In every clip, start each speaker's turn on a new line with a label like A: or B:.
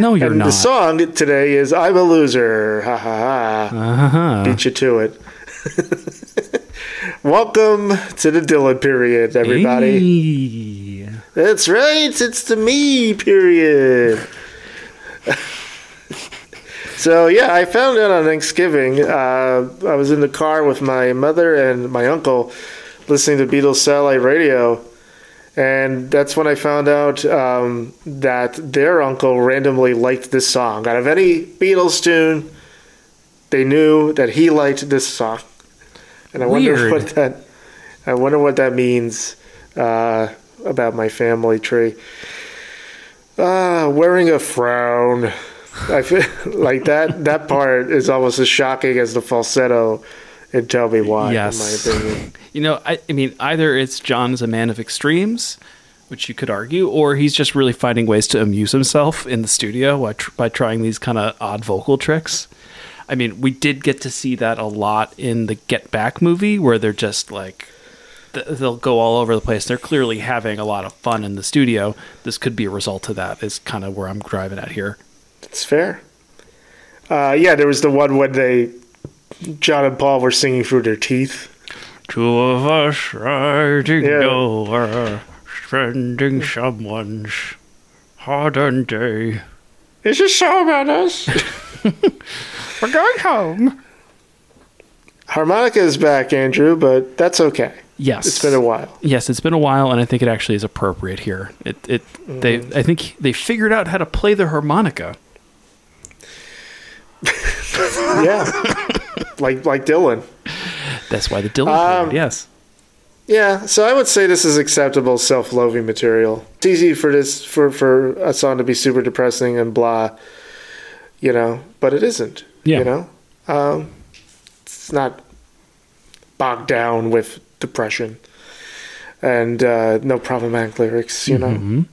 A: No, you're
B: and
A: not.
B: the song today is I'm a loser. Ha ha ha.
A: uh-huh.
B: Beat you to it. Welcome to the Dylan period, everybody.
A: Hey.
B: That's right, it's the me period. so yeah, I found out on Thanksgiving. Uh, I was in the car with my mother and my uncle, listening to Beatles satellite radio, and that's when I found out um, that their uncle randomly liked this song. Out of any Beatles tune, they knew that he liked this song, and I wonder what that. I wonder what that means uh, about my family tree. Uh, wearing a frown. I feel like that. That part is almost as shocking as the falsetto. And tell me why,
A: Yes.
B: in my opinion.
A: You know, I, I mean, either it's John's a man of extremes, which you could argue, or he's just really finding ways to amuse himself in the studio by, tr- by trying these kind of odd vocal tricks. I mean, we did get to see that a lot in the Get Back movie, where they're just like, th- they'll go all over the place. They're clearly having a lot of fun in the studio. This could be a result of that, is kind of where I'm driving at here.
B: It's fair. Uh, yeah, there was the one when they, John and Paul were singing through their teeth.
A: Two of us riding
B: Yeah.
A: over, spending someone's hard-earned day.
B: Is this so about us?
A: We're going home.
B: Harmonica is back, Andrew, but that's okay.
A: Yes,
B: It's been a while.
A: yes, it's been a while, and I think it actually is appropriate here. It, it, mm-hmm. they, I think they figured out how to play the harmonica.
B: Yeah, like like Dylan.
A: That's why the Dylan
B: Um,
A: Yes,
B: Yeah, so I would say this is acceptable self-loathing material. It's easy for this for for a song to be super depressing and blah, you know, but it isn't.
A: Yeah.
B: You know, um, it's not bogged down with depression and uh, no problematic lyrics. You know.
A: Mhm.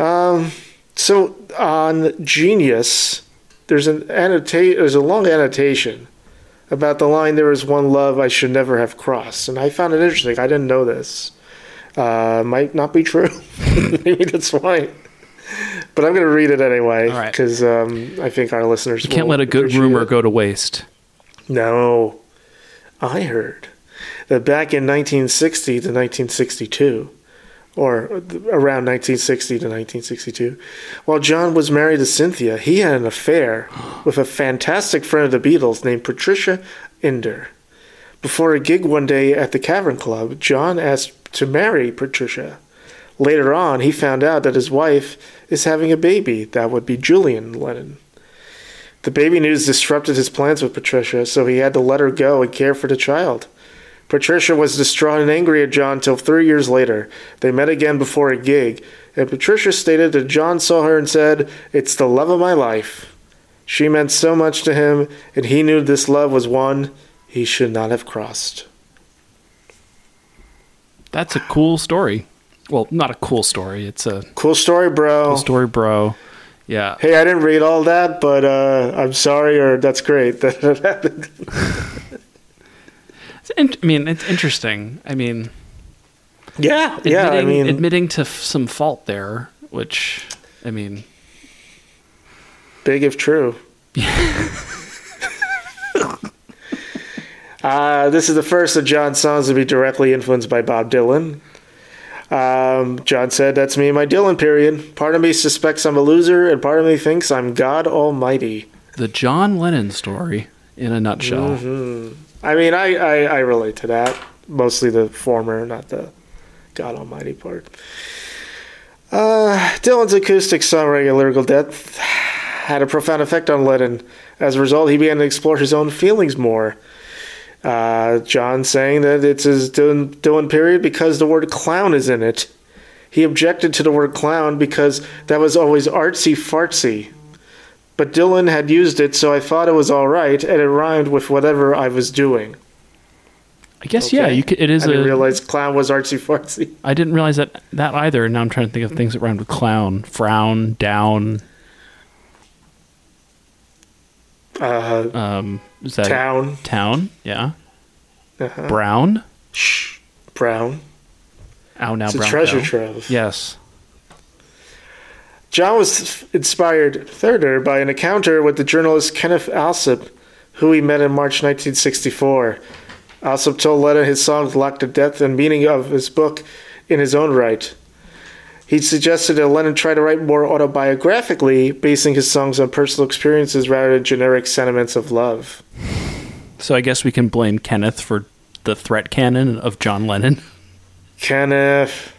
B: Um, so on Genius, there's an annotate. There's a long annotation about the line "There is one love I should never have crossed," and I found it interesting. I didn't know this. Uh, might not be true. Maybe that's why. But I'm going to read it anyway
A: All right.
B: because um, I think our listeners
A: you can't let a good rumor
B: it.
A: go to waste.
B: No. I heard that back in 1960 to 1962, or around 1960 to 1962, while John was married to Cynthia, he had an affair with a fantastic friend of the Beatles named Patricia Ender. Before a gig one day at the Cavern Club, John asked to marry Patricia. Later on, he found out that his wife is having a baby that would be Julian Lennon. The baby news disrupted his plans with Patricia, so he had to let her go and care for the child. Patricia was distraught and angry at John till three years later. They met again before a gig, and Patricia stated that John saw her and said, It's the love of my life. She meant so much to him, and he knew this love was one he should not have crossed.
A: That's a cool story. Well, not a cool story. It's a
B: Cool story, bro.
A: cool story, bro. Yeah.
B: Hey, I didn't read all that, but uh, I'm sorry, or that's great that it happened.
A: In- I mean, it's interesting. I mean,
B: Yeah, yeah. I
A: admitting,
B: mean,
A: admitting to f- some fault there, which, I mean,
B: Big if true. uh, this is the first of John's songs to be directly influenced by Bob Dylan. Um, John said, That's me my Dylan period. Part of me suspects I'm a loser, and part of me thinks I'm God Almighty.
A: the John Lennon story in a nutshell.
B: Mm-hmm. I mean, I, I, I relate to that. Mostly the former, not the God Almighty part. Uh, Dylan's acoustic songwriting and lyrical depth had a profound effect on Lennon. As a result, he began to explore his own feelings more. Uh, John saying that it's his Dylan, Dylan period because the word clown is in it. He objected to the word clown because that was always artsy fartsy. But Dylan had used it, so I thought it was all right, and it rhymed with whatever I was doing.
A: I guess yeah, you could, it is
B: I didn't
A: a.
B: realize clown was artsy fartsy.
A: I didn't realize that that either. And now I'm trying to think of things that rhymed with clown, frown, down.
B: Uh,
A: Um, is that
B: town,
A: Town, yeah.
B: uh-huh.
A: Brown.
B: Shh, brown.
A: Ow, now
B: It's a
A: brown.
B: treasure trove.
A: Yes.
B: John was inspired further by an encounter with the journalist Kenneth Allsop, who he met in March 1964. Allsop told Lennon his songs lacked the depth and meaning of his book in his own right. He suggested that Lennon try to write more autobiographically, basing his songs on personal experiences rather than generic sentiments of love.
A: So I guess we can blame Kenneth for the threat cannon of John Lennon.
B: Kenneth,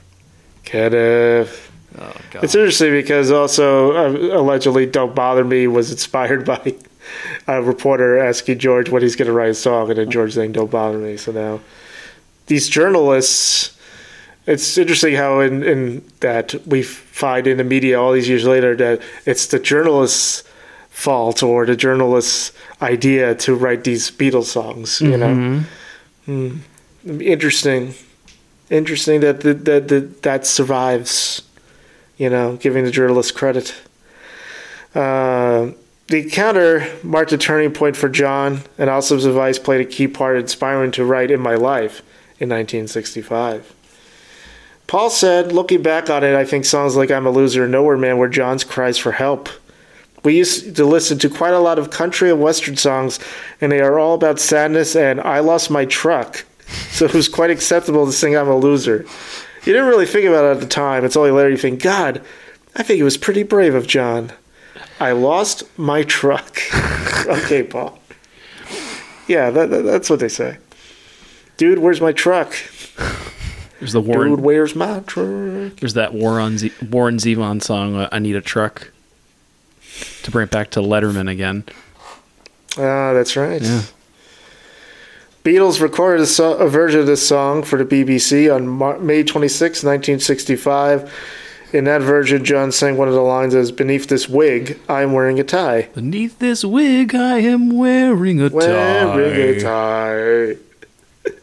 B: Kenneth.
A: Oh God.
B: It's interesting because also uh, allegedly "Don't Bother Me" was inspired by a reporter asking George what he's going to write a song, and then George saying "Don't bother me." So now these journalists. It's interesting how in, in that we find in the media all these years later that it's the journalists' fault or the journalists' idea to write these Beatles songs. You know, Hmm. interesting, interesting that that that, that, that survives you know, giving the journalist credit. Uh, the encounter marked a turning point for John, and Allsop's advice played a key part in inspiring to write In My Life in 1965. Paul said, looking back on it, I think songs like I'm a Loser and Nowhere Man were John's cries for help. We used to listen to quite a lot of country and western songs, and they are all about sadness and I lost my truck. So it was quite acceptable to sing I'm a Loser. You didn't really think about it at the time. It's only later you think, God, I think it was pretty brave of John. I lost my truck. okay, Paul. Yeah, that, that- that's what they say. Dude, where's my truck?
A: There's the Warren.
B: Dude, where's my truck?
A: There's that Warren Z- Warren Zevon song. Uh, I need a truck. To bring it back to Letterman again.
B: Ah, that's right.
A: Yeah.
B: Beatles recorded a, so- a version of this song for the BBC on Mar- May 26, 1965. In that version, John sang one of the lines as Beneath this wig, I'm wearing a tie.
A: Beneath this wig, I am wearing a tie.
B: Wearing a
A: tie.
B: tie.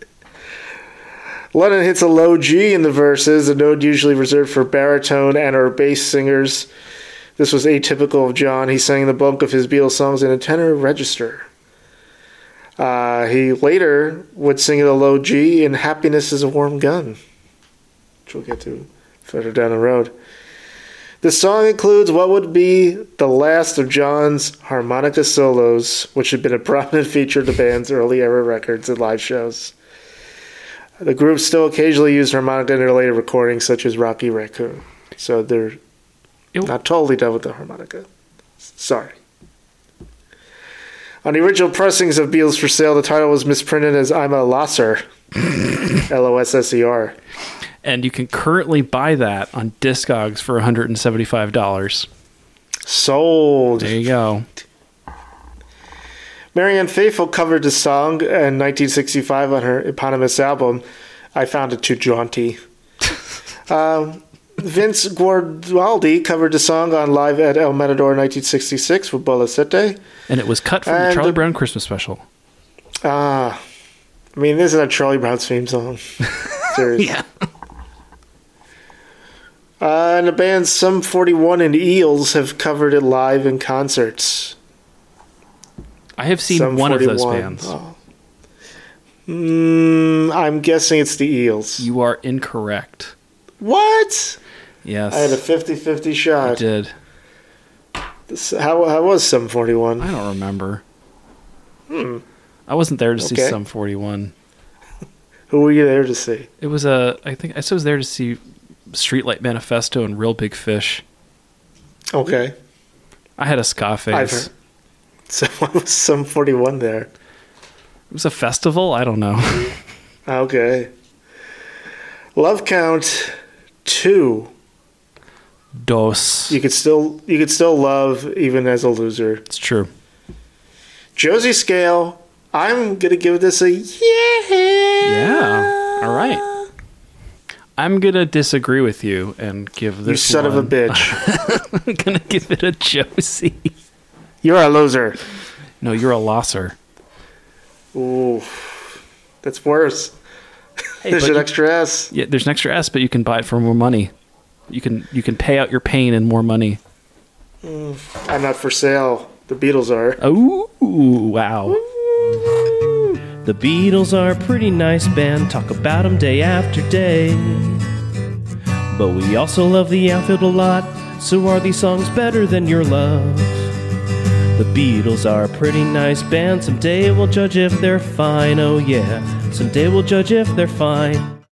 B: Lennon hits a low G in the verses, a note usually reserved for baritone and or bass singers. This was atypical of John. He sang the bulk of his Beatles songs in a tenor register. Uh, he later would sing at a low G in Happiness is a Warm Gun, which we'll get to further down the road. The song includes what would be the last of John's harmonica solos, which had been a prominent feature of the band's early era records and live shows. The group still occasionally used harmonica in their later recordings, such as Rocky Raccoon. So they're not totally done with the harmonica. Sorry. On the original pressings of Beatles for Sale, the title was misprinted as I'm a Losser. L O S S E R.
A: And you can currently buy that on Discogs for $175.
B: Sold.
A: There you go.
B: Marianne Faithfull covered the song in 1965 on her eponymous album. I found it too jaunty. um, Vince Guaraldi covered the song on Live at El Matador in 1966 with Bola Sete.
A: And it was cut from the Charlie Brown Christmas special.
B: Ah, I mean, this is a Charlie Brown's theme song. Seriously. Uh, and the bands Sum 41 and Eels have covered it live in concerts.
A: I have seen
B: Sum
A: one of those bands.
B: Oh. Mm, I'm guessing it's the Eels.
A: You are incorrect.
B: What?
A: Yes.
B: I had a 50 50
A: I
B: shot.
A: did.
B: This- How, how was Sum 41?
A: I don't remember.
B: Hmm.
A: I wasn't there to see
B: Okay.
A: Sum 41.
B: Who were you there to see?
A: It was a. I think I was there to see Streetlight Manifesto and Real Big Fish.
B: Okay.
A: I had a ska
B: I've
A: face.
B: heard. So why was Sum 41 there?
A: It was a festival. I don't know.
B: Okay. Love Count 2.
A: Dos.
B: You could still you could still love even as a loser.
A: It's true.
B: Josie Scale. I'm gonna give this a yeah.
A: Yeah. All right. I'm gonna disagree with you and give this.
B: You son of a bitch.
A: I'm gonna give it a Josie.
B: You're a loser.
A: No, you're a losser.
B: Ooh, that's worse.
A: Hey,
B: There's an
A: you-
B: extra S.
A: Yeah, there's an extra S, but you can buy it for more money. You can you can pay out your pain in more money.
B: Mm, I'm not for sale. The Beatles are.
A: Oh wow!
C: The Beatles are a pretty nice band, talk about them day after day. But we also love the outfield a lot, so are these songs better than your love? The Beatles are a pretty nice band, someday we'll judge if they're fine, oh yeah. Someday we'll judge if they're fine.